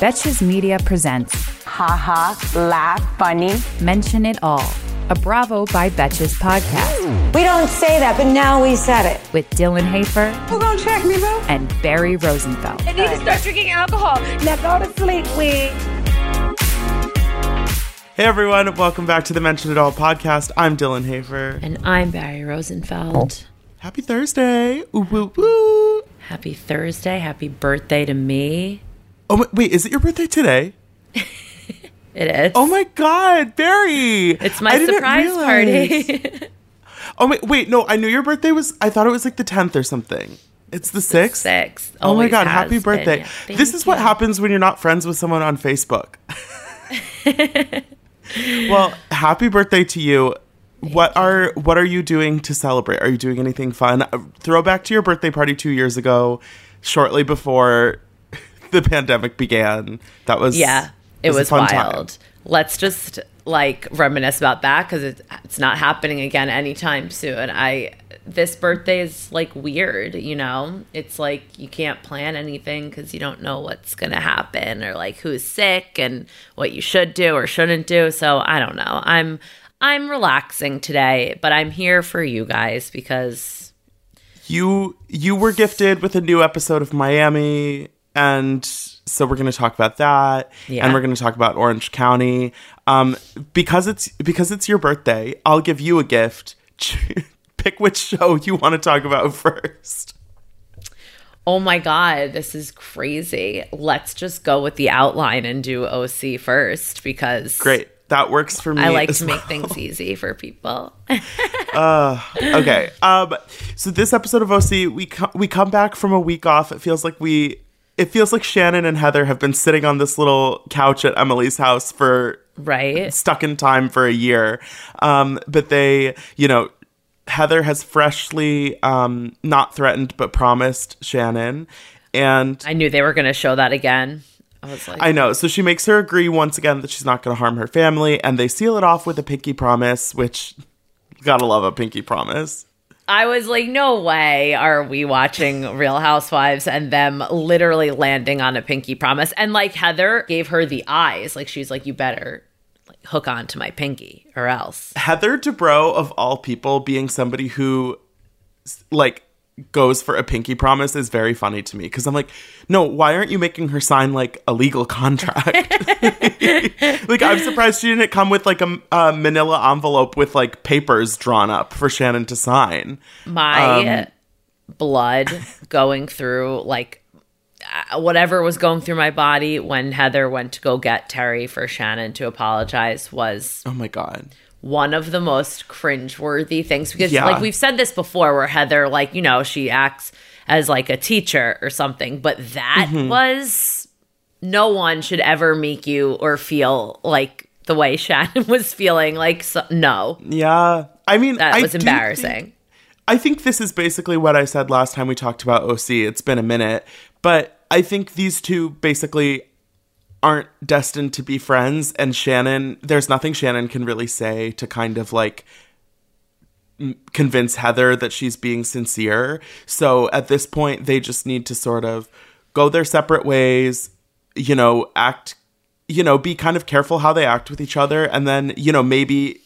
Betches Media presents Ha Ha, laugh, funny. Mention It All, a Bravo by Betches podcast We don't say that, but now we said it. with Dylan Hafer Who gonna check me, bro? and Barry Rosenfeld. I need to start drinking alcohol. Now go to sleep, we. Hey everyone, welcome back to the Mention It All podcast. I'm Dylan Hafer. And I'm Barry Rosenfeld. Happy Thursday. Ooh, woo, woo. Happy Thursday. Happy birthday to me. Oh, wait, is it your birthday today? It is. Oh my God, Barry! It's my I surprise party. Oh wait, wait, no, I knew your birthday was. I thought it was like the tenth or something. It's the sixth. Six. Oh my God, happy been. birthday! Yeah, this is what happens when you're not friends with someone on Facebook. well, happy birthday to you. What are what are you doing to celebrate? Are you doing anything fun? Uh, Throwback to your birthday party two years ago, shortly before the pandemic began. That was Yeah, it was, a fun time. wild. Let's just like reminisce about that because it's, it's not happening again anytime soon. I this birthday is like weird, you know. It's like you can't plan anything because you don't know what's gonna happen or like who's sick and what you should do or shouldn't do. So I don't know. I'm I'm relaxing today, but I'm here for you guys because you you were gifted with a new episode of Miami, and so we're going to talk about that, Yeah. and we're going to talk about Orange County. Um, because it's because it's your birthday, I'll give you a gift. Pick which show you want to talk about first. Oh my God, this is crazy. Let's just go with the outline and do OC first because Great, that works for me. I like to make well. things easy for people. okay. Um. So this episode of OC, we co- we come back from a week off. It feels like we. It feels like Shannon and Heather have been sitting on this little couch at Emily's house for right? stuck in time for a year. Um, but they, you know, Heather has freshly um, not threatened but promised Shannon. And I knew they were going to show that again. I was like, I know. So she makes her agree once again that she's not going to harm her family. And they seal it off with a pinky promise, which gotta love a pinky promise. I was like, no way are we watching Real Housewives and them literally landing on a pinky promise. And like Heather gave her the eyes. Like she's like, you better like hook on to my pinky or else. Heather Dubrow, of all people, being somebody who, like, goes for a pinky promise is very funny to me because I'm like, no, why aren't you making her sign like a legal contract? like, I'm surprised she didn't come with like a, a manila envelope with like papers drawn up for Shannon to sign. my Um, blood going through like uh, whatever was going through my body when Heather went to go get Terry for Shannon to apologize was Oh my God. One of the most cringeworthy things because Yeah. like we've said this before where Heather like you know she acts as like a teacher or something but that Mm-hmm. was no one should ever make you or feel like the way Shannon was feeling like so, no Yeah. I mean, that I was embarrassing think- I think this is basically what I said last time we talked about OC. It's been a minute, but I think these two basically aren't destined to be friends and Shannon there's nothing Shannon can really say to kind of like convince Heather that she's being sincere. So at this point they just need to sort of go their separate ways, you know, act you know, be kind of careful how they act with each other and then, you know, maybe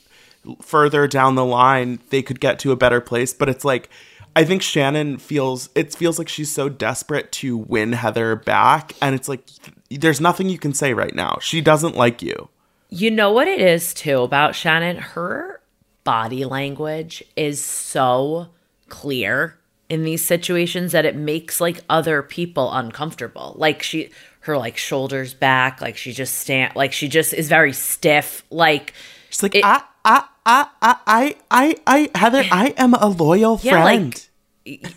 further down the line they could get to a better place but it's like i think shannon feels it feels like she's so desperate to win heather back and it's like there's nothing you can say right now she doesn't like you You know what it is too about Shannon? Her body language is so clear in these situations that it makes like other people uncomfortable. Like she her like shoulders back, like she just stand like she just is very stiff. Like she's like It- I, I i i i i heather i am a loyal Yeah, like- friend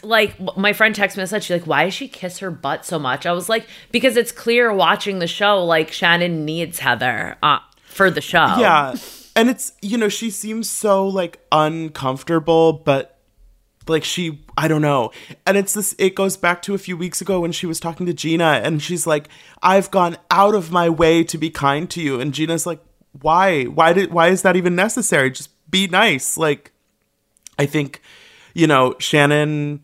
like my friend texted me and said she's like why does she kiss her butt so much i was like because it's clear watching the show like shannon needs heather uh, for the show Yeah. And it's, you know, she seems so like uncomfortable, but like she, I don't know. And it's this, it goes back to a few weeks ago when she was talking to Gina and she's like, I've gone out of my way to be kind to you. And Gina's like, why? Why did, why is that even necessary? Just be nice. Like, I think, you know, Shannon,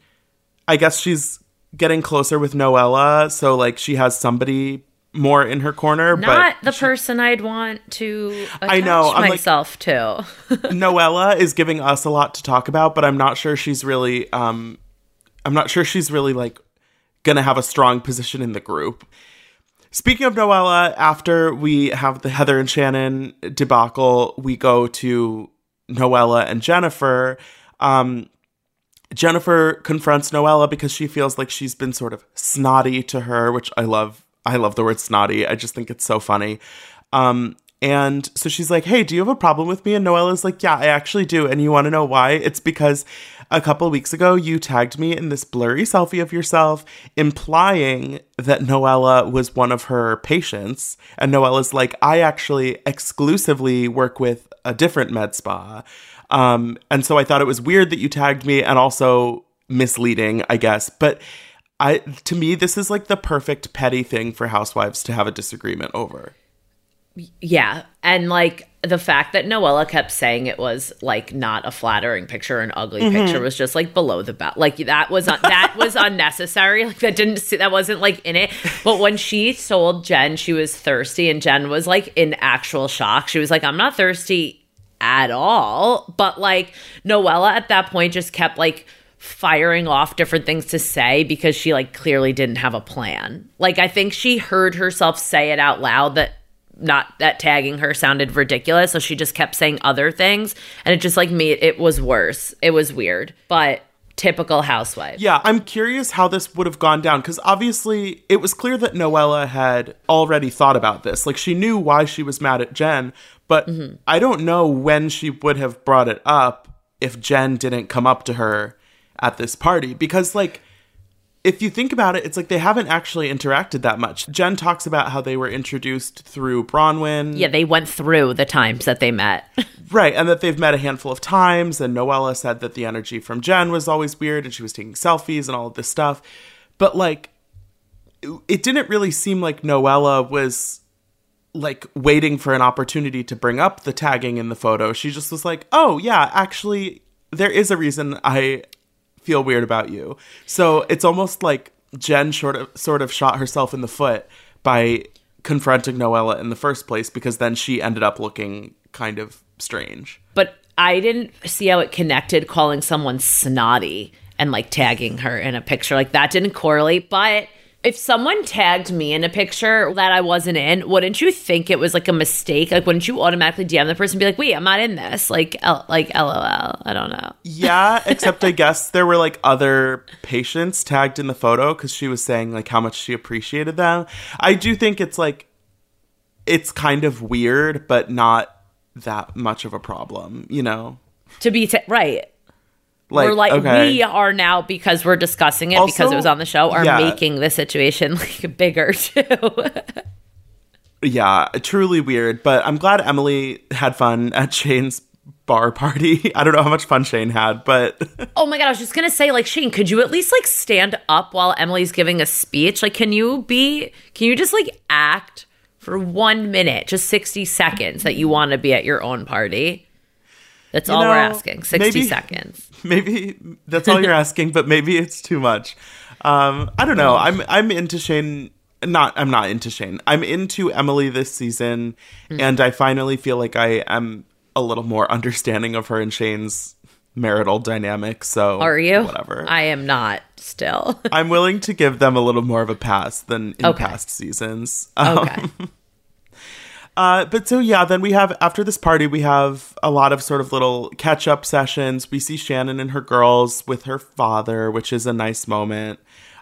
I guess she's getting closer with Noella. So like she has somebody more in her corner, not but the person i'd want to attach I know, I'm like- myself to Noella is giving us a lot to talk about, but I'm not sure she's really um I'm not sure she's really like gonna have a strong position in the group. Speaking of Noella, after we have the Heather and Shannon debacle, we go to Noella and Jennifer. Um Jennifer confronts Noella because she feels like she's been sort of snotty to her, which I love. I love the word snotty. I just think it's so funny. Um, and so she's like, Hey, do you have a problem with me? And Noella's like, Yeah, I actually do. And you want to know why? It's because a couple weeks ago you tagged me in this blurry selfie of yourself, implying that Noella was one of her patients. And Noella's like, I actually exclusively work with a different med spa. Um, and so I thought it was weird that you tagged me and also misleading, I guess. But I to me, this is like the perfect petty thing for housewives to have a disagreement over. Yeah. And like the fact that Noella kept saying it was like not a flattering picture, an ugly Mm-hmm. picture was just like below the belt. Like that was un- that was unnecessary. Like that didn't see that wasn't like in it. But when she told Jen she was thirsty and Jen was like in actual shock, she was like, I'm not thirsty at all. But like Noella at that point just kept like firing off different things to say because she like clearly didn't have a plan. Like I think she heard herself say it out loud that not that tagging her sounded ridiculous so she just kept saying other things and it just like made it was worse. It was weird. But typical housewife. Yeah, I'm curious how this would have gone down because obviously it was clear that Noella had already thought about this. Like she knew why she was mad at Jen, but mm-hmm. I don't know when she would have brought it up if Jen didn't come up to her at this party because like if you think about it, it's like they haven't actually interacted that much. Jen talks about how they were introduced through Bronwyn. Yeah, they went through the times that they met. Right, and that they've met a handful of times, and Noella said that the energy from Jen was always weird, and she was taking selfies and all of this stuff. But like, it- didn't really seem like Noella was like waiting for an opportunity to bring up the tagging in the photo. She just was like, "Oh yeah, actually, there is a reason I feel weird about you." So it's almost like Jen sort of sort of shot herself in the foot by confronting Noella in the first place because then she ended up looking kind of strange. but I didn't see how it connected calling someone snotty and like tagging her in a picture. Like that didn't correlate. But if someone tagged me in a picture that I wasn't in, wouldn't you think it was like a mistake? Like, wouldn't you automatically DM the person and be like, wait, I'm not in this? Like, L- like LOL. I don't know. Yeah, except I guess there were like other patients tagged in the photo because she was saying like how much she appreciated them. I do think it's like it's kind of weird, but not that much of a problem, you know? To be ta- right. Like, we're like okay. we are now because we're discussing it because it was on the show are yeah. making the situation like bigger too. yeah, truly weird. But I'm glad Emily had fun at Shane's bar party. I don't know how much fun Shane had, but oh my god, I was just gonna say, like Shane, could you at least like stand up while Emily's giving a speech? Like, can you be? Can you just like act for one minute, just sixty seconds, that you want to be at your own party? That's all we're asking. Sixty maybe- seconds. maybe that's all you're asking, but maybe it's too much. Um, I don't know. I'm I'm into Shane. Not I'm not into Shane. I'm into Emily this season, Hmm. and I finally feel like I am a little more understanding of her and Shane's marital dynamic. So Are you? Whatever. I am not still. I'm willing to give them a little more of a pass than in Okay. past seasons. Um, Okay. Uh, but so yeah, then we have after this party, we have a lot of sort of little catch up sessions. We see Shannon and her girls with her father, which is a nice moment.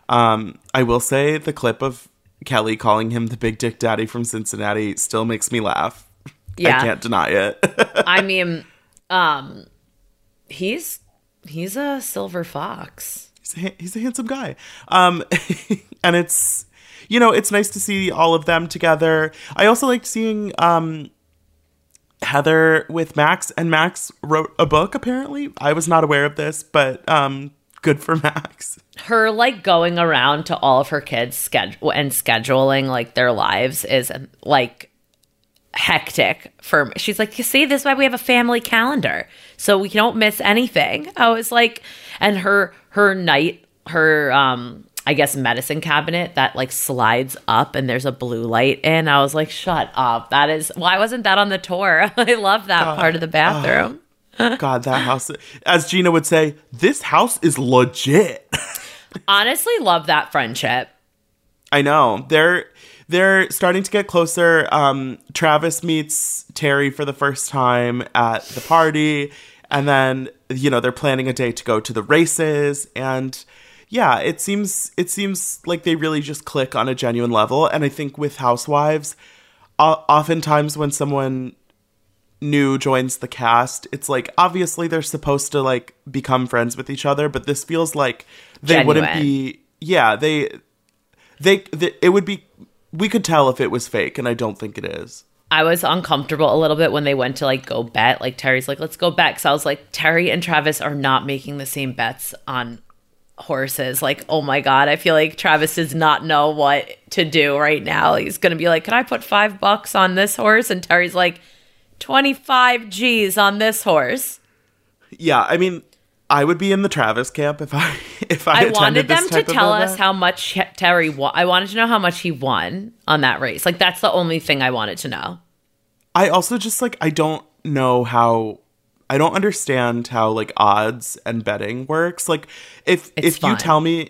Um, I will say the clip of Kelly calling him the big dick daddy from Cincinnati still makes me laugh. Yeah. I can't deny it. I mean, um, he's he's a silver fox. he's a, he's a handsome guy. Um, and it's you know it's nice to see all of them together. I also liked seeing um Heather with Max, and Max wrote a book. Apparently, I was not aware of this, but um, good for Max. Her like going around to all of her kids' schedule and scheduling like their lives is like hectic for me. She's like, you see, this is why we have a family calendar, so we don't miss anything. I was like, and her her night, her um, I guess medicine cabinet that like slides up and there's a blue light in. I was like, shut up. That is why wasn't that on the tour? I love that God. part of the bathroom. God, that house, as Gina would say, this house is legit. Honestly, love that friendship. I know they're they're starting to get closer. Um, Travis meets Terry for the first time at the party, and then you know they're planning a day to go to the races. And yeah, it seems it seems like they really just click on a genuine level. And I think with Housewives, o- oftentimes when someone new joins the cast, it's like obviously they're supposed to like become friends with each other, but this feels like they wouldn't be. Yeah, they they, they it would be we could tell if it was fake and i don't think it is I was uncomfortable a little bit when they went to like go bet. Like Terry's like, let's go bet. Cause I was like, Terry and Travis are not making the same bets on horses. Like, oh my God, I feel like Travis does not know what to do right now. He's going to be like, can I put five bucks on this horse? And Terry's like, 25 G's on this horse. yeah i mean i would be in the travis camp if i if i, I attended wanted them to tell us event. how much Terry won. I wanted to know how much he won on that race. Like, that's the only thing I wanted to know. i also just like i don't know how i don't understand how like odds and betting works like if It's if you tell me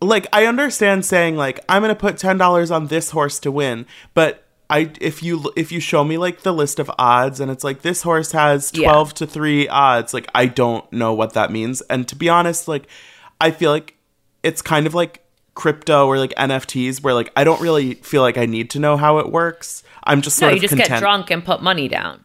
like i understand saying like i'm gonna put $10 on this horse to win but I if you if you show me like the list of odds and it's like this horse has Yeah. 12 to 3 odds like I don't know what that means and to be honest like I feel like it's kind of like crypto or like NFTs where like I don't really feel like I need to know how it works I'm just No, you just content get drunk and put money down.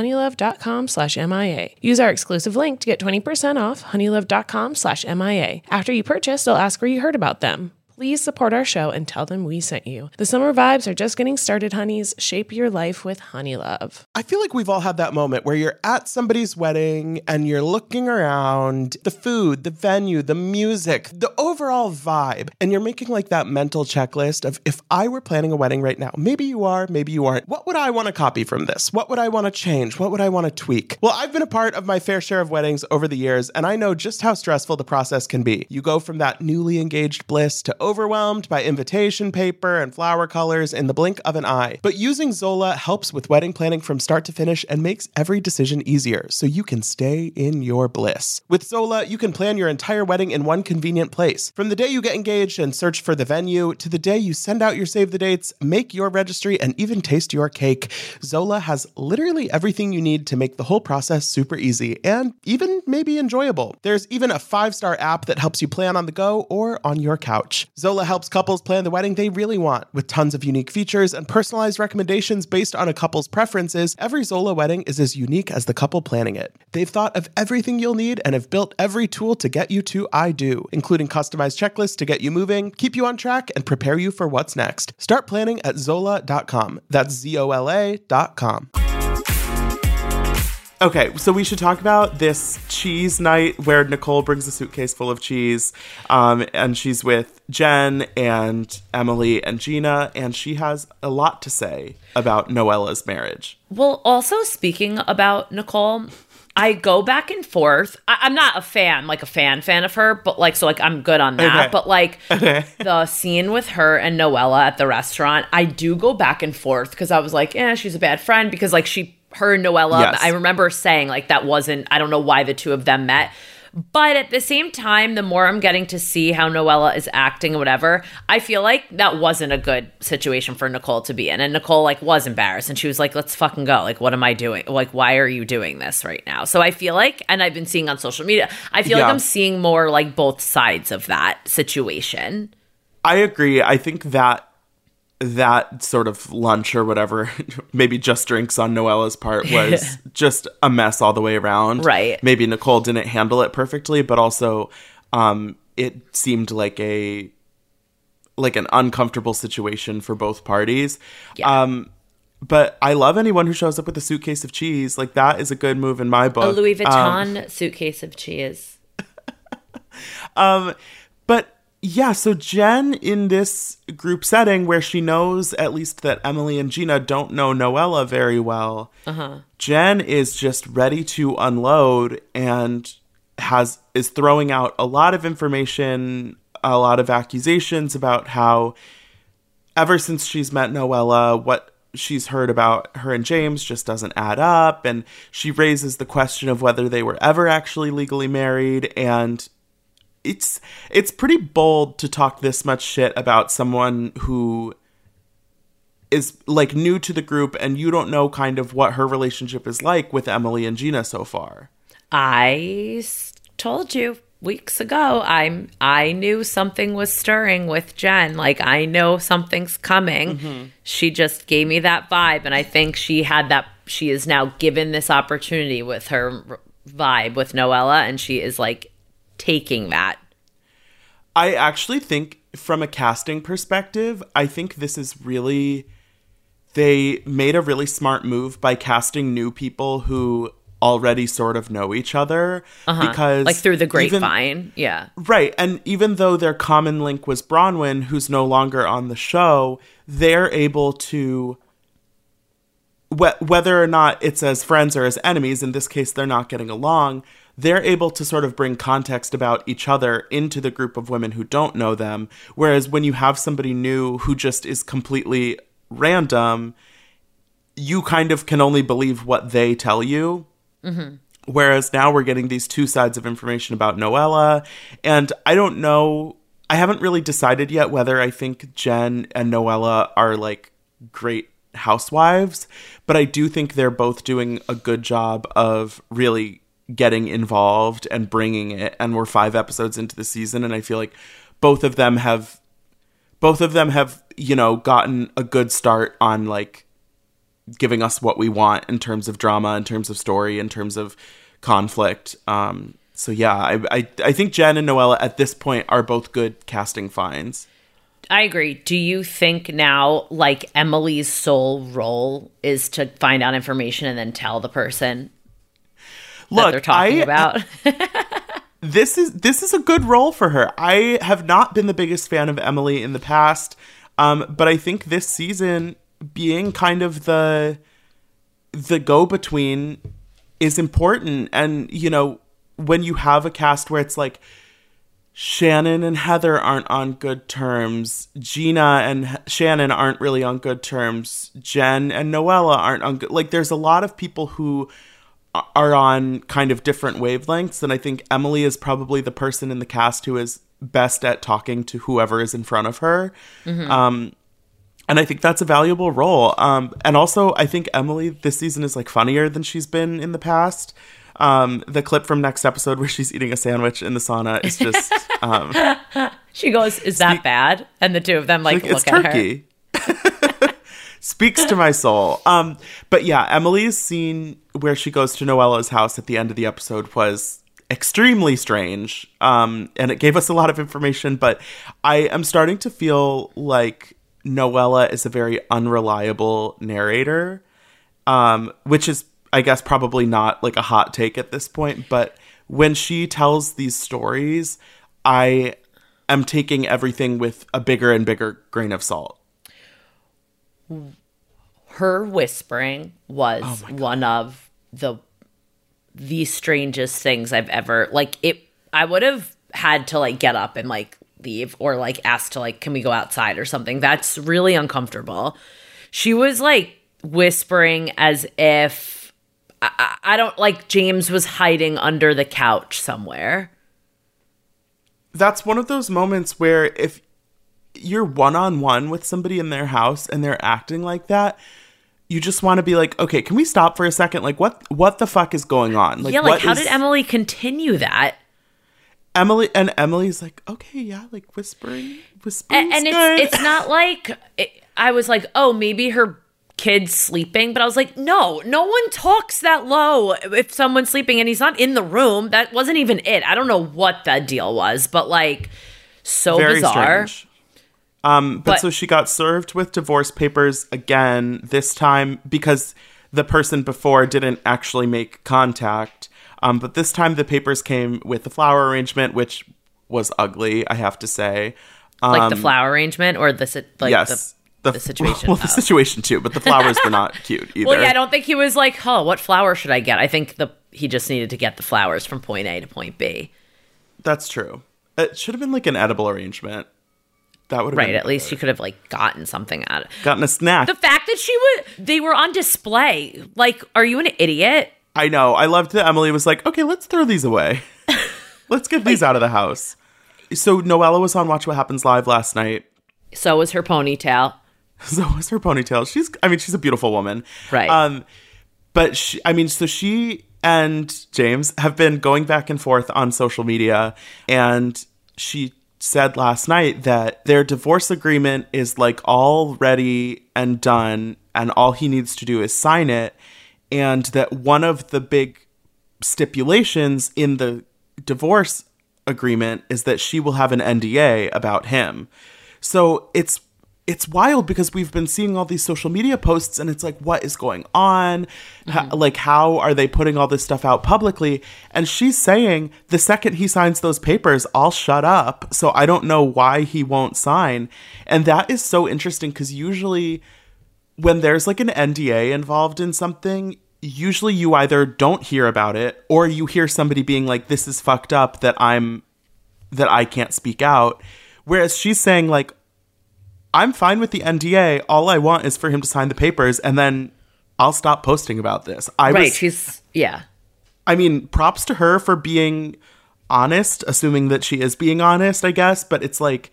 honeylove.com slash MIA. Use our exclusive link to get 20% off honeylove.com slash MIA. After you purchase, they'll ask where you heard about them. Please support our show and tell them we sent you. The summer vibes are just getting started, honeys. Shape your life with Honey Love. I feel like we've all had that moment where you're at somebody's wedding and you're looking around the food, the venue, the music, the overall vibe, and you're making like that mental checklist of if I were planning a wedding right now, maybe you are, maybe you aren't. What would I want to copy from this? What would I want to change? What would I want to tweak? Well, I've been a part of my fair share of weddings over the years, and I know just how stressful the process can be. You go from that newly engaged bliss to overwhelmed by invitation paper and flower colors in the blink of an eye. But using Zola helps with wedding planning from start to finish and makes every decision easier so you can stay in your bliss. With Zola, you can plan your entire wedding in one convenient place. From the day you get engaged and search for the venue to the day you send out your save the dates, make your registry, and even taste your cake, Zola has literally everything you need to make the whole process super easy and even maybe enjoyable. There's even a five star app that helps you plan on the go or on your couch. Zola helps couples plan the wedding they really want with tons of unique features and personalized recommendations based on a couple's preferences. Every Zola wedding is as unique as the couple planning it. They've thought of everything you'll need and have built every tool to get you to I do, including customized checklists to get you moving, keep you on track, and prepare you for what's next. Start planning at Zola.com. That's Z O L A.com. Okay, so we should talk about this cheese night where Nicole brings a suitcase full of cheese, um, and she's with Jen and Emily and Gina, and she has a lot to say about Noella's marriage. Well, also speaking about Nicole, I go back and forth. I- I'm not a fan, like a fan fan of her, but like so like I'm good on that. Okay. But like the scene with her and Noella at the restaurant, I do go back and forth because I was like, eh, she's a bad friend because like she her and Noella, Yes. I remember saying like that wasn't I don't know why the two of them met. But at the same time, the more I'm getting to see how Noella is acting and whatever, I feel like that wasn't a good situation for Nicole to be in. And Nicole like was embarrassed and she was like, let's fucking go. Like, what am I doing? Like, why are you doing this right now? So I feel like, and I've been seeing on social media, I feel Yeah. like I'm seeing more like both sides of that situation. I agree. I think that that sort of lunch or whatever, maybe just drinks on Noella's part was just a mess all the way around. Right. Maybe Nicole didn't handle it perfectly, but also um, it seemed like a like an uncomfortable situation for both parties. Yeah. Um, but I love anyone who shows up with a suitcase of cheese. Like that is a good move in my book. A Louis Um, Vuitton suitcase of cheese. Um, but yeah, so Jen in this group setting where she knows at least that Emily and Gina don't know Noella very well, uh-huh. Jen is just ready to unload and has is throwing out a lot of information, a lot of accusations about how ever since she's met Noella, what she's heard about her and James just doesn't add up. And she raises the question of whether they were ever actually legally married. And it's it's pretty bold to talk this much shit about someone who is like new to the group and you don't know kind of what her relationship is like with Emily and Gina so far. I told you weeks ago I'm I knew something was stirring with Jen. Like I know something's coming. Mm-hmm. She just gave me that vibe and I think she had that she is now given this opportunity with her vibe with Noella and she is like taking that. I actually think, from a casting perspective, I think this is really. They made a really smart move by casting new people who already sort of know each other uh-huh. because Like through the even- grapevine. yeah. Right. And even though their common link was Bronwyn, who's no longer on the show, they're able to. wh- Whether or not it's as friends or as enemies, in this case, they're not getting along, they're able to sort of bring context about each other into the group of women who don't know them. Whereas when you have somebody new who just is completely random, you kind of can only believe what they tell you. Mm-hmm. Whereas now we're getting these two sides of information about Noella. And I don't know, I haven't really decided yet whether I think Jen and Noella are like great housewives, but I do think they're both doing a good job of really getting involved and bringing it. And we're five episodes into the season, and I feel like both of them have. Both of them have, you know, gotten a good start on like giving us what we want in terms of drama, in terms of story, in terms of conflict. Um, so yeah, I, I I think Jen and Noella at this point are both good casting finds. I agree. Do you think now, like Emily's sole role is to find out information and then tell the person Look, they're talking I- about? this is this is a good role for her. I have not been the biggest fan of Emily in the past, um, but I think this season being kind of the the go between is important. And you know, when you have a cast where it's like Shannon and Heather aren't on good terms, Gina and H- Shannon aren't really on good terms, Jen and Noella aren't on good. Like, there's a lot of people who are on kind of different wavelengths and i think emily is probably the person in the cast who is best at talking to whoever is in front of her um and i think that's a valuable role um and also i think emily this season is like funnier than she's been in the past Um, the clip from next episode where she's eating a sandwich in the sauna is just um, She goes, "Is that bad?" And the two of them like, like look at her. Speaks to my soul. Um, but yeah, Emily's scene where she goes to Noella's house at the end of the episode was extremely strange. Um, and it gave us a lot of information, but I am starting to feel like Noella is a very unreliable narrator. Um, which is I guess probably not like a hot take at this point, but when she tells these stories, I am taking everything with a bigger and bigger grain of salt. Her whispering was oh one of the the strangest things I've ever like it I would have had to like get up and like leave or like ask to like can we go outside or something. That's really uncomfortable. She was like whispering as if I, I I don't like James was hiding under the couch somewhere. That's one of those moments where if you're one on one with somebody in their house and they're acting like that, you just want to be like, okay, can we stop for a second? Like, what what the fuck is going on? Like, yeah, like how is- did Emily continue that? Emily and Emily's like, okay, yeah, like whispering, whispering, and, and it's it's not like it, I was like, oh, maybe her kid's sleeping, but I was like, no, no one talks that low if someone's sleeping and he's not in the room. That wasn't even it. I don't know what that deal was, but like so very bizarre. strange. Um, but, But- so she got served with divorce papers again this time because the person before didn't actually make contact. Um, but this time the papers came with the flower arrangement, which was ugly, I have to say. Um, Like the flower arrangement or the like yes, the, the situation. Well, the situation too, but the flowers were not cute either. Well, yeah, I don't think he was like, oh, what flower should I get? I think the he just needed to get the flowers from point A to point B. That's true. It should have been like an edible arrangement. That would have Right. At least she could have like gotten something out of gotten a snack. the fact that she was they were on display. Like, are you an idiot? I know. I loved that Emily was like, okay, let's throw these away. let's get these out of the house. So Noella was on Watch What Happens Live last night. So was her ponytail. So was her ponytail. She's, I mean, she's a beautiful woman. Right. Um, but she, I mean, so she and James have been going back and forth on social media, and she said last night that their divorce agreement is like all ready and done, and all he needs to do is sign it, and that one of the big stipulations in the divorce agreement is that she will have an NDA about him. So it's it's wild because we've been seeing all these social media posts and it's like what is going on? Ho- mm-hmm. like how are they putting all this stuff out publicly? And she's saying the second he signs those papers I'll shut up so I don't know why he won't sign. And that is so interesting cuz usually when there's like an NDA involved in something usually you either don't hear about it or you hear somebody being like this is fucked up that I'm that I can't speak out. Whereas she's saying like I'm fine with the NDA. All I want is for him to sign the papers and then I'll stop posting about this. I Right. was She's yeah. I mean, props to her for being honest, assuming that she is being honest, I guess, but it's like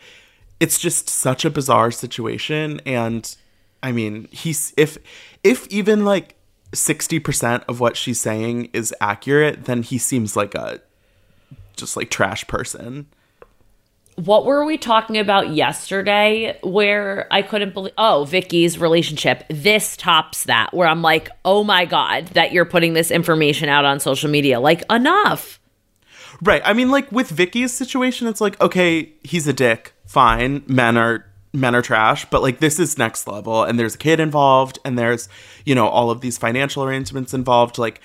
it's just such a bizarre situation and I mean, he's if if even like 60% of what she's saying is accurate, then he seems like a just like trash person. What were we talking about yesterday where I couldn't believe oh, Vicki's relationship. This tops that where I'm like, "Oh my god, that you're putting this information out on social media." Like, enough. Right. I mean, like with Vicki's situation, it's like, okay, he's a dick. Fine. Men are men are trash, but like this is next level and there's a kid involved and there's, you know, all of these financial arrangements involved. Like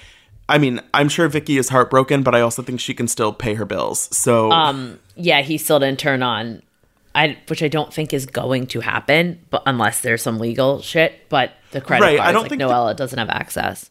I mean, I'm sure Vicki is heartbroken, but I also think she can still pay her bills. So Um yeah, he still didn't turn on I which I don't think is going to happen, but unless there's some legal shit, but the credit Right, I cards don't like think the- Noella doesn't have access.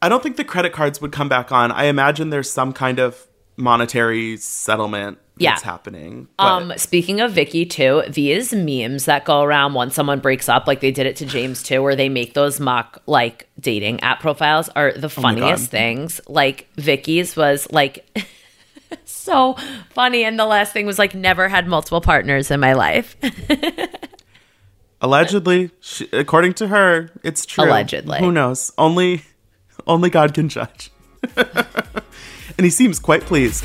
I don't think the credit cards would come back on. I imagine there's some kind of monetary settlement that's Yeah. happening. But Um, speaking of Vicki too, these memes that go around when someone breaks up, like they did it to James too, where they make those mock like dating app profiles, are the funniest God. things. Like Vicki's was like so funny, and the last thing was like never had multiple partners in my life. allegedly, she, according to her, it's true. Allegedly. Who knows? Only only God can judge. and he seems quite pleased.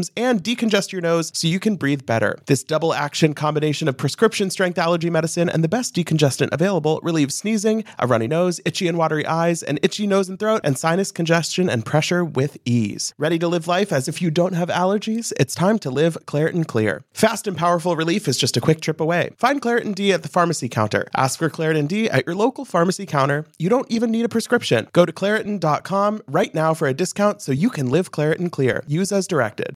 and decongest your nose so you can breathe better. This double action combination of prescription strength allergy medicine and the best decongestant available relieves sneezing, a runny nose, itchy and watery eyes, an itchy nose and throat, and sinus congestion and pressure with ease. Ready to live life as if you don't have allergies? It's time to live Claritin Clear. Fast and powerful relief is just a quick trip away. Find Claritin D at the pharmacy counter. Ask for Claritin D at your local pharmacy counter. You don't even need a prescription. Go to Claritin.com right now for a discount so you can live Claritin Clear. Use as directed.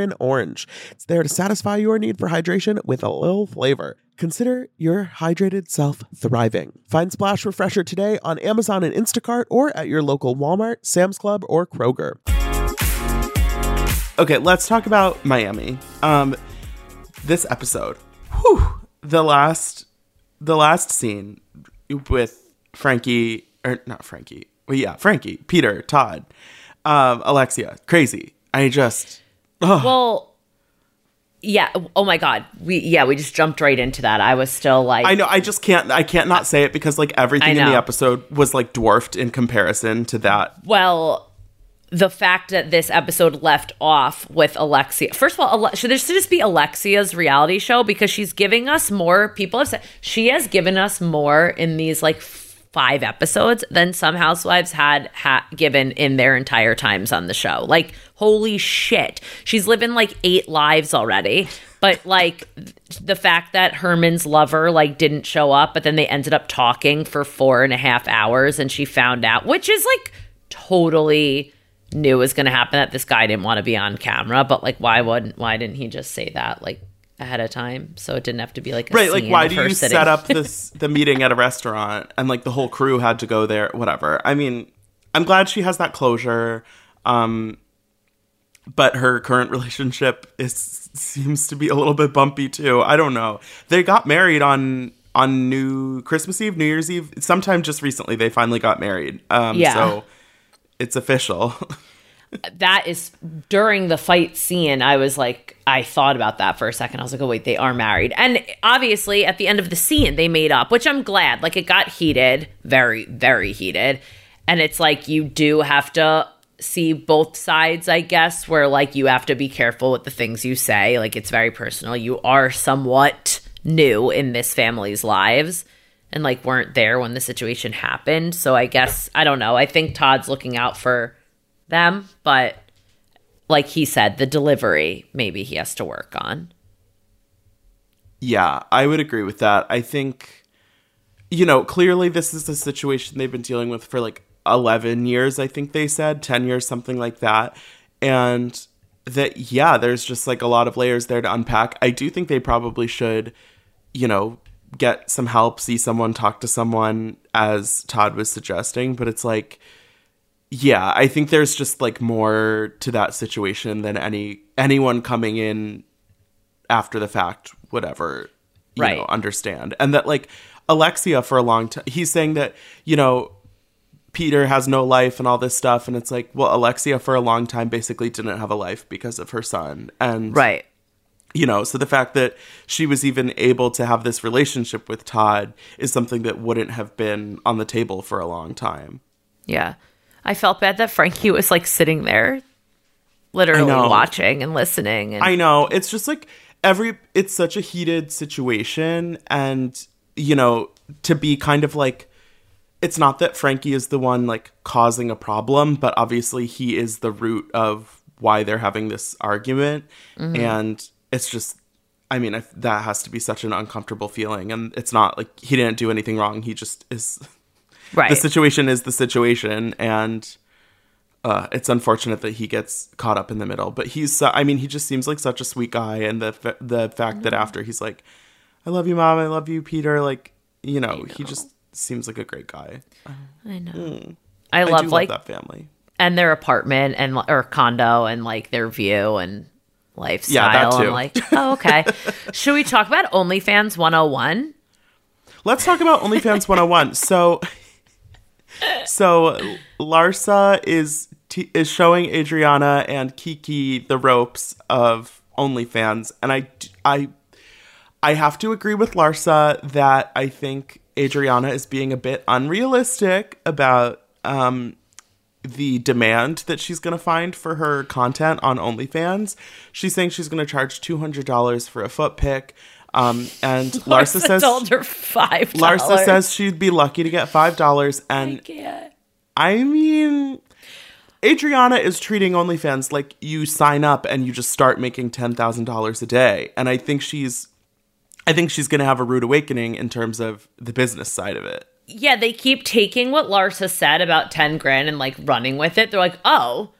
orange. It's there to satisfy your need for hydration with a little flavor. Consider your hydrated self thriving. Find Splash Refresher today on Amazon and Instacart or at your local Walmart, Sam's Club, or Kroger. Okay, let's talk about Miami. Um, this episode, whew, the last, the last scene with Frankie or not Frankie, well, yeah, Frankie, Peter, Todd, um, Alexia, crazy. I just, Well, yeah. Oh my God. We yeah. We just jumped right into that. I was still like, I know, I just can't, I can't not say it because like everything in the episode was like dwarfed in comparison to that. well, the fact that this episode left off with Alexia. First of all, Ale- should this just be Alexia's reality show because she's giving us more. People have said she has given us more in these like five episodes than some housewives had ha- given in their entire times on the show. Like, holy shit, she's living like eight lives already. But like the fact that Herman's lover like didn't show up, but then they ended up talking for four and a half hours, and she found out, which is like totally knew was going to happen that this guy didn't want to be on camera but like why wouldn't why didn't he just say that like ahead of time so it didn't have to be like a Right, like why do you sitting- set up this the meeting at a restaurant and like the whole crew had to go there, whatever. I mean, I'm glad she has that closure. Um but her current relationship is seems to be a little bit bumpy too. I don't know. They got married on on New Christmas Eve, New Year's Eve. Sometime just recently they finally got married. Um Yeah. so it's official. that is during the fight scene i was like i thought about that for a second. I was like oh wait they are married. And obviously at the end of the scene they made up which i'm glad. Like it got heated very very heated. And it's like you do have to see both sides i guess where like you have to be careful with the things you say. Like it's very personal. You are somewhat new in this family's lives and like weren't there when the situation happened. So i guess i don't know. I think todd's looking out for them, but like he said, the delivery maybe he has to work on. Yeah, I would agree with that. I think, you know, clearly this is a situation they've been dealing with for like 11 years, I think they said, 10 years, something like that. And that yeah, there's just like a lot of layers there to unpack. I do think they probably should, you know, get some help, see someone, talk to someone, as Todd was suggesting. But it's like, yeah, I think there's just like more to that situation than any anyone coming in after the fact would ever, you Right. know, understand. And that like Alexia for a long time, he's saying that you know Peter has no life and all this stuff. And it's like, well, Alexia for a long time basically didn't have a life because of her son. And, Right. you know, so the fact that she was even able to have this relationship with Todd is something that wouldn't have been on the table for a long time. Yeah. I felt bad that Frankie was like sitting there, literally watching and listening. And I know. It's just like every, it's such a heated situation. And, you know, to be kind of like, it's not that Frankie is the one like causing a problem, but obviously he is the root of why they're having this argument. Mm-hmm. And it's just, I mean, if that has to be such an uncomfortable feeling. And it's not like he didn't do anything wrong. He just is, right. the situation is the situation. And, uh, it's unfortunate that he gets caught up in the middle, but he's, uh, I mean, he just seems like such a sweet guy. And the, fa- the fact that after he's like, I love you, mom. I love you, Peter. Like, you know, he just seems like a great guy. I know. I Mm. I love do like love that family. and their apartment and or condo and like their view and lifestyle. Yeah, that too. I'm like, oh, okay. Should we talk about OnlyFans 101? Let's talk about OnlyFans 101. So, so Larsa is t- is showing Adriana and Kiki the ropes of OnlyFans, and I I I have to agree with Larsa that I think Adriana is being a bit unrealistic about um the demand that she's going to find for her content on OnlyFans. She's saying she's going to charge $200 for a foot pic. Um, and Larsa, Larsa says told her five. Larsa says she'd be lucky to get five dollars, and can't. I mean, Adriana is treating OnlyFans like you sign up and you just start making ten thousand dollars a day, and I think she's, I think she's gonna have a rude awakening in terms of the business side of it. Yeah, they keep taking what Larsa said about 10 grand and like running with it. They're like, oh,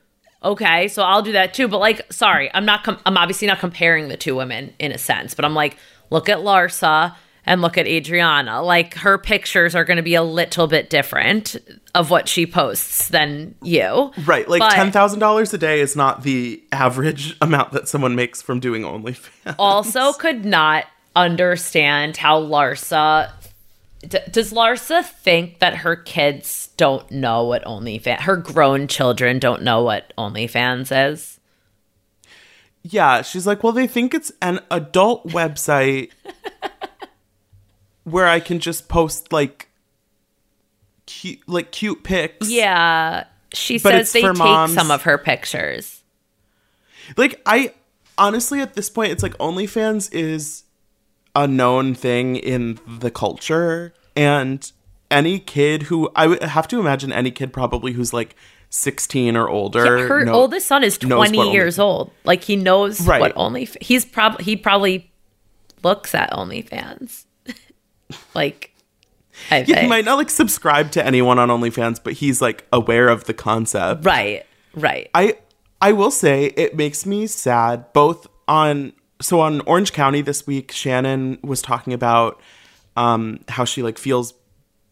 okay, so I'll do that too. But like, sorry, I'm not, com- I'm obviously not comparing the two women in a sense, but I'm like, look at Larsa and look at Adriana. Like, her pictures are going to be a little bit different of what she posts than you. Right, like But- ten thousand dollars a day is not the average amount that someone makes from doing OnlyFans. also could not understand how Larsa D- does Larsa think that her kids don't know what OnlyFans, her grown children don't know what OnlyFans is? Yeah, she's like, well, they think it's an adult website where I can just post like cute, like cute pics. Yeah, she says they take moms. some of her pictures. Like I honestly at this point it's like OnlyFans is a known thing in the culture and any kid who I would have to imagine any kid probably who's like 16 or older. Yeah, her oldest son is knows what 20 Only- years old. Like he knows Right. what Only he's probably he probably looks at OnlyFans. like I Yeah, he might not like subscribe to anyone on OnlyFans, but he's like aware of the concept. right, right. I I will say it makes me sad both on so on Orange County this week Shannon was talking about um how she like feels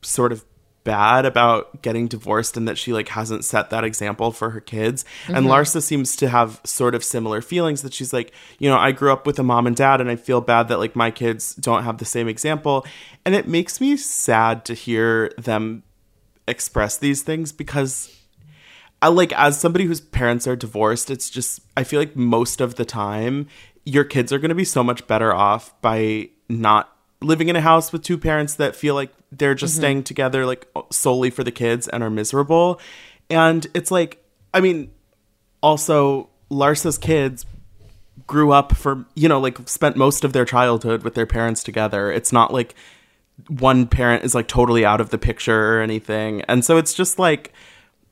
sort of bad about getting divorced and that she like hasn't set that example for her kids. And mm-hmm. Larsa seems to have sort of similar feelings that she's like you know I grew up with a mom and dad and I feel bad that like my kids don't have the same example. And it makes me sad to hear them express these things because I like as somebody whose parents are divorced, it's just I feel like most of the time your kids are going to be so much better off by not living in a house with two parents that feel like they're just mm-hmm. staying together like solely for the kids and are miserable. And it's like I mean also Larsa's kids grew up for you know like spent most of their childhood with their parents together. It's not like one parent is like totally out of the picture or anything. And so it's just like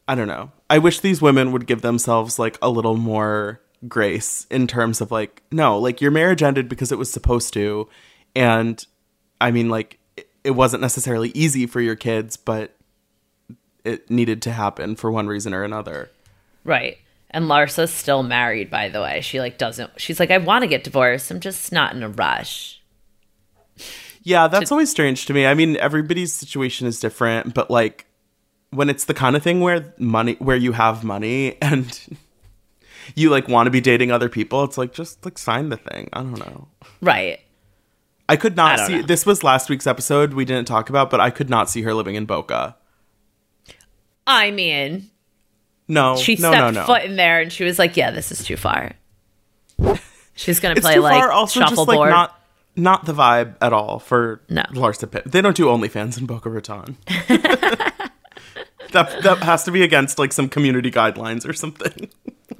I don't know. I wish these women would give themselves like a little more grace in terms of like no, like your marriage ended because it was supposed to and I mean like it- wasn't necessarily easy for your kids, but it needed to happen for one reason or another. Right. And Larsa's still married, by the way. She like doesn't. She's like, I want to get divorced. I'm just not in a rush. Yeah, that's always strange to me. I mean, everybody's situation is different, but like when it's the kind of thing where money where you have money and you like want to be dating other people, it's like just like sign the thing. I don't know. Right. I could not don't see know. this was last week's episode we didn't talk about, but I could not see her living in Boca. I mean, No, she no, stepped no, no. foot in there and she was like, "Yeah, this is too far." She's gonna play like far. Also, just like shuffleboard. not not the vibe at all for No. Larsa Pitt. They don't do OnlyFans in Boca Raton. that that has to be against like some community guidelines or something.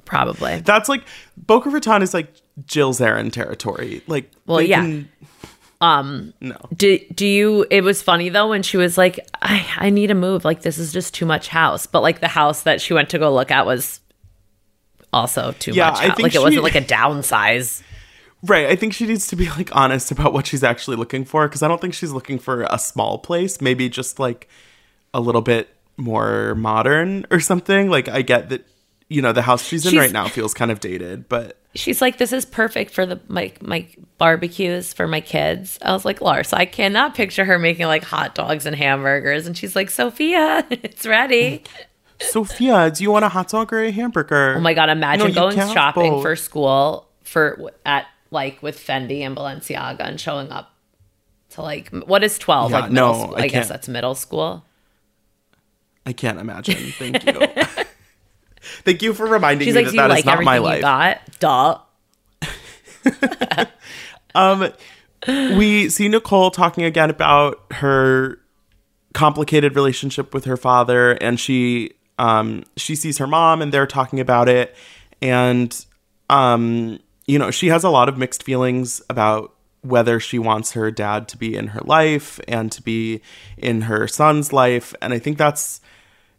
Probably. That's like Boca Raton is like Jill Zarin territory. Like, Well, yeah. can- Um, no. do do you? It was funny though when she was like, "I I need to move. Like this is just too much house." But like the house that she went to go look at was also too Yeah, much. I house. think like it wasn't like a downsize. Right. I think she needs to be like honest about what she's actually looking for because I don't think she's looking for a small place. Maybe just like a little bit more modern or something. Like I get that you know the house she's in She's- right now feels kind of dated, but She's like, "This is perfect for the my my barbecues for my kids." I was like, "Lars, I cannot picture her making like hot dogs and hamburgers." And she's like, "Sophia, it's ready." Sophia, do you want a hot dog or a hamburger? Oh my god! Imagine No, going shopping both. for school for at like with Fendi and Balenciaga and showing up to like what is twelve? Yeah, like no, school. I I, guess that's middle school. I can't imagine. Thank you. Thank you for reminding She's me like, that "Do you that is like not everything my you life. got?" Duh. Um, we see Nicole talking again about her complicated relationship with her father, and she um she sees her mom, and they're talking about it, and um you know she has a lot of mixed feelings about whether she wants her dad to be in her life and to be in her son's life, and I think that's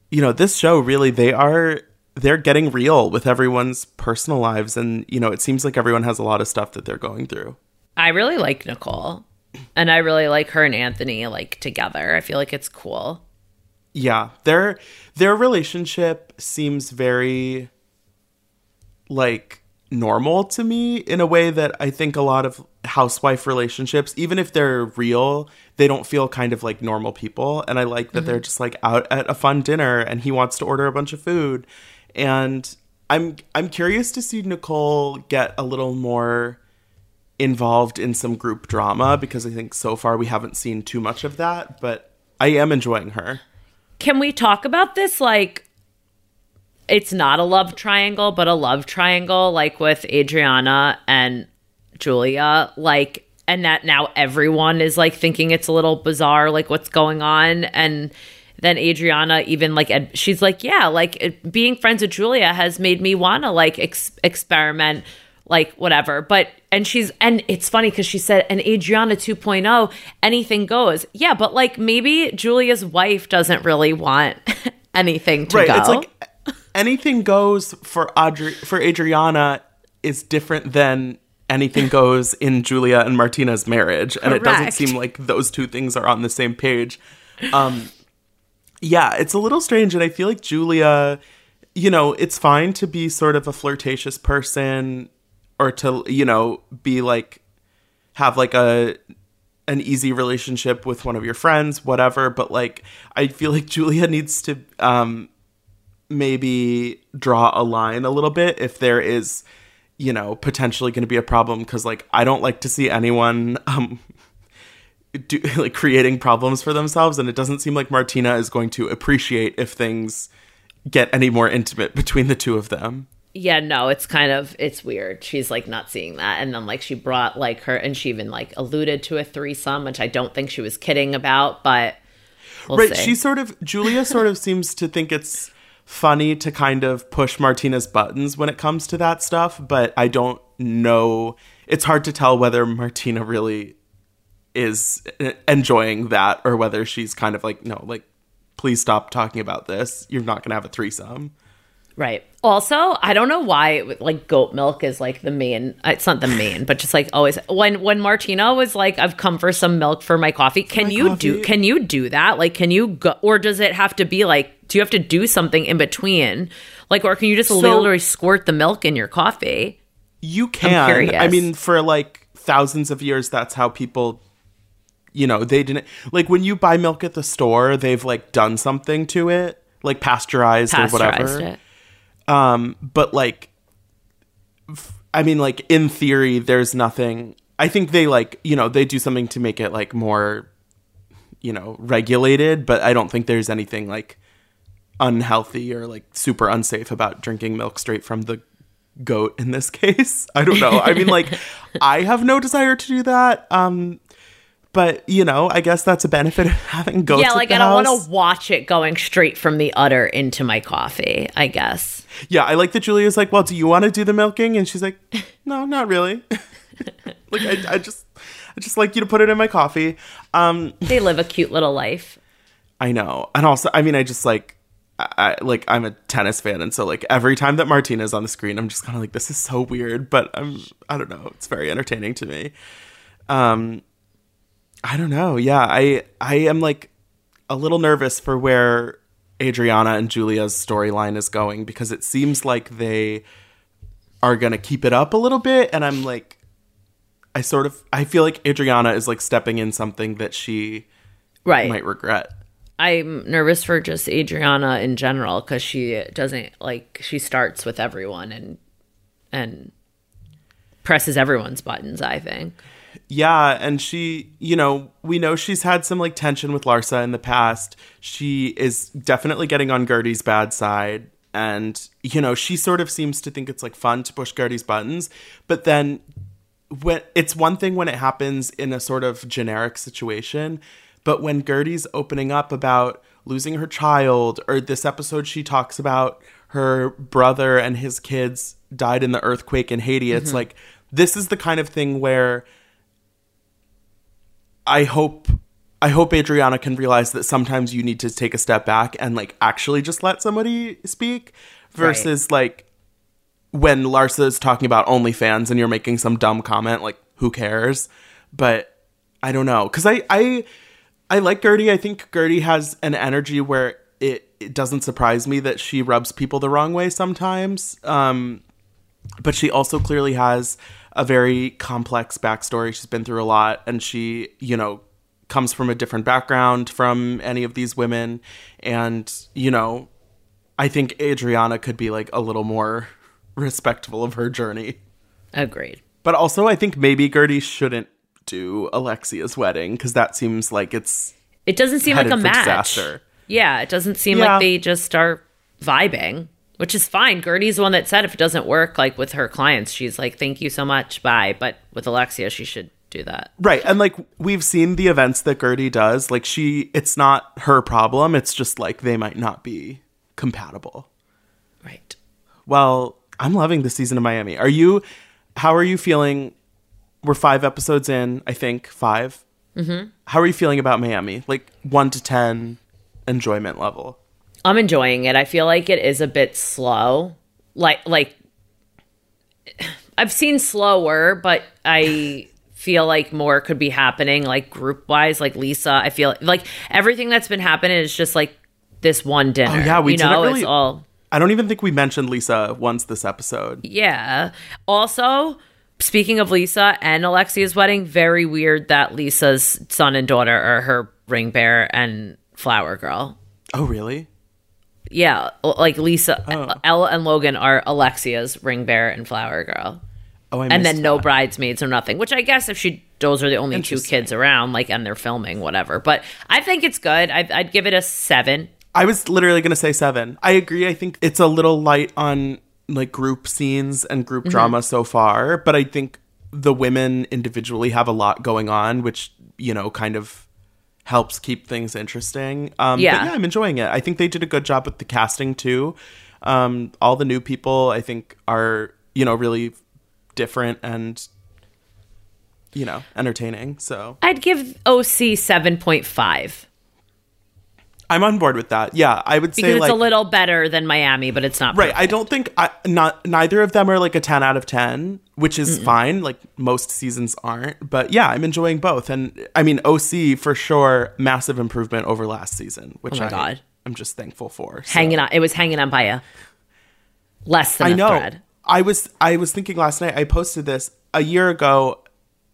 you know this show really they are they're getting real with everyone's personal lives and you know it seems like everyone has a lot of stuff that they're going through I really like Nicole, and I really like her and Anthony like together. I feel like it's cool. Yeah, their their relationship seems very like normal to me in a way that I think a lot of housewife relationships, even if they're real, they don't feel kind of like normal people. And I like that mm-hmm. they're just like out at a fun dinner and he wants to order a bunch of food. And I'm I'm curious to see Nicole get a little more involved in some group drama because I think so far we haven't seen too much of that, but I am enjoying her. Can we talk about this like it's not a love triangle, but a love triangle, like with Adriana and Julia, like, and that now everyone is like thinking it's a little bizarre, like what's going on. And then Adriana even like, she's like, yeah, like being friends with Julia has made me want to like ex- experiment, like whatever. But, and she's, and it's funny because she said, and Adriana 2.0, anything goes. Yeah, but like maybe Julia's wife doesn't really want anything to right go. it's like anything goes for Adri- for adriana is different than anything goes in julia and martina's marriage and it doesn't seem like those two things are on the same page um yeah it's a little strange and i feel like julia you know it's fine to be sort of a flirtatious person or to you know be like have like a an easy relationship with one of your friends whatever but like i feel like julia needs to um maybe draw a line a little bit if there is you know potentially going to be a problem because like i don't like to see anyone um do, like creating problems for themselves and it doesn't seem like martina is going to appreciate if things get any more intimate between the two of them yeah, no, it's kind of it's weird. She's like not seeing that, and then like she brought like her, and she even like alluded to a threesome, which I don't think she was kidding about, but we'll right see. she sort of julia sort of seems to think it's funny to kind of push martina's buttons when it comes to that stuff but i don't know it's hard to tell whether martina really is enjoying that or whether she's kind of like no like please stop talking about this you're not gonna have a threesome Right. Also, I don't know why like goat milk is like the main. It's not the main, but just like always when when Martina was like, "I've come for some milk for my coffee." Can my you do? Can you do that? Like, can you go? Or does it have to be like? Do you have to do something in between? Like, or can you just literally squirt the milk in your coffee? You can. I mean, for like thousands of years, that's how people, you know, they didn't like when you buy milk at the store, they've like done something to it, like pasteurized, or whatever. it. Um, but like, f- I mean, like in theory, there's nothing. I think they like, you know, they do something to make it like more, you know, regulated. But I don't think there's anything like unhealthy or like super unsafe about drinking milk straight from the goat in this case. I don't know. I mean, like, I have no desire to do that. Um, but you know, I guess that's a benefit of having goats. Yeah, like I don't want to watch it going straight from the udder into my coffee. I guess. Yeah, I like that Julia's like, well, do you want to do the milking? And she's like, no, not really. like, I, I just, I just like you to put it in my coffee. Um, They live a cute little life. I know, and also, I mean, I just like, I, I like, I'm a tennis fan, and so like every time that Martina's on the screen, I'm just kind of like, this is so weird, but I'm, I don't know, it's very entertaining to me. Um, I don't know. Yeah, I, I am like a little nervous for where Adriana and Julia's storyline is going because it seems like they are going to keep it up a little bit and I'm like I sort of I feel like Adriana is like stepping in something that she Right. might regret. I'm nervous for just Adriana in general because she doesn't like she starts with everyone and and presses everyone's buttons. I think. Yeah, and she, you know, we know she's had some like tension with Larsa in the past. She is definitely getting on Guerdy's bad side. And, you know, she sort of seems to think it's like fun to push Guerdy's buttons. But then when it's one thing when it happens in a sort of generic situation, but when Guerdy's opening up about losing her child, or this episode she talks about her brother and his kids died in the earthquake in Haiti, it's mm-hmm. like this is the kind of thing where I hope I hope Adriana can realize that sometimes you need to take a step back and like actually just let somebody speak versus like when Larsa is talking about OnlyFans and you're making some dumb comment, like who cares? But I don't know because I I I like Guerdy. I think Guerdy has an energy where it, it doesn't surprise me that she rubs people the wrong way sometimes. Um, but she also clearly has a very complex backstory. She's been through a lot, and she, you know, comes from a different background from any of these women. And, you know, I think Adriana could be like a little more respectful of her journey. Agreed. But also, I think maybe Guerdy shouldn't do Alexia's wedding because that seems like it's It doesn't seem like a match. disaster. Yeah, it doesn't seem Yeah. like they just are vibing, which is fine. Guerdy's the one that said if it doesn't work, like with her clients, she's like, "Thank you so much, bye." But with Alexia, she should do that. Right. And like we've seen the events that Guerdy does. Like she it's not her problem. It's just like they might not be compatible. Right. Well, I'm loving the season of Miami. Are you how are you feeling? We're five episodes in, I think. 5 Mm-hmm. How are you feeling about Miami? Like one to ten enjoyment level. I'm enjoying it. I feel like it is a bit slow. Like like I've seen slower, but I feel like more could be happening like group wise like Lisa. I feel like everything that's been happening is just like this one dinner. Oh, yeah, we you know, really- it's all I don't even think we mentioned Lisa once this episode. Yeah. Also, speaking of Lisa and Alexia's wedding, very weird that Lisa's son and daughter are her ring bearer and flower girl. Oh, really? Yeah, like Lisa, Oh. Ella and Logan are Alexia's ring bearer and flower girl. Oh, I and then no bridesmaids or nothing, which I guess if she those are the only two kids around, like, and they're filming, whatever. But I think it's good. I'd, I'd give it a seven. I was literally going to say seven. I agree. I think it's a little light on like group scenes and group Mm-hmm. drama so far, but I think the women individually have a lot going on, which, you know, kind of helps keep things interesting. Um, Yeah. But yeah, I'm enjoying it. I think they did a good job with the casting too. Um, all the new people, I think, are, you know, really different and, you know, entertaining. So I'd give OC seven point five. I'm on board with that. Yeah, I would because say it's like a little better than Miami, but it's not right. I don't think I not neither of them are like a 10 out of 10, which is fine. Like most seasons aren't, but yeah, I'm enjoying both. And I mean, OC for sure, massive improvement over last season, which Oh I, God. I'm just thankful for. So- hanging on. It was hanging on by a less than I know. thread. I was I was thinking last night. I posted this a year ago.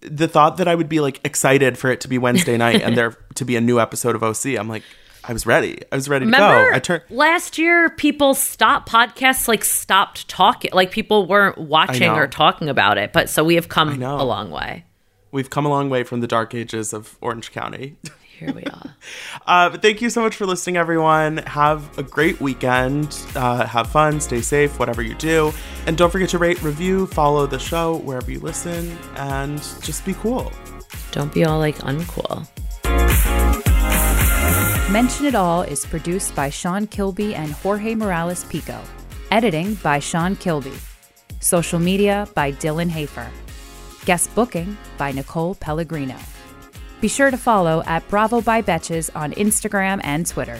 The thought that I would be like excited for it to be Wednesday night and there to be a new episode of OC. I'm like, I was ready. I was ready to go. I turned. last year, people stopped podcasts, like stopped talking, like people weren't watching or talking about it. But so we have come a long way. We've come a long way from the dark ages of Orange County. Here we are. Uh, but thank you so much for listening, everyone. Have a great weekend. Uh, have fun, stay safe, whatever you do. And don't forget to rate, review, follow the show wherever you listen, and just be cool. Don't be all like uncool. Mention It All is produced by Sean Kilby and Jorge Morales Pico. Editing by Sean Kilby. Social media by Dylan Hafer. Guest booking by Nicole Pellegrino. Be sure to follow at Bravo by Betches on Instagram and Twitter.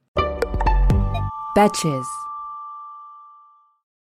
Betches.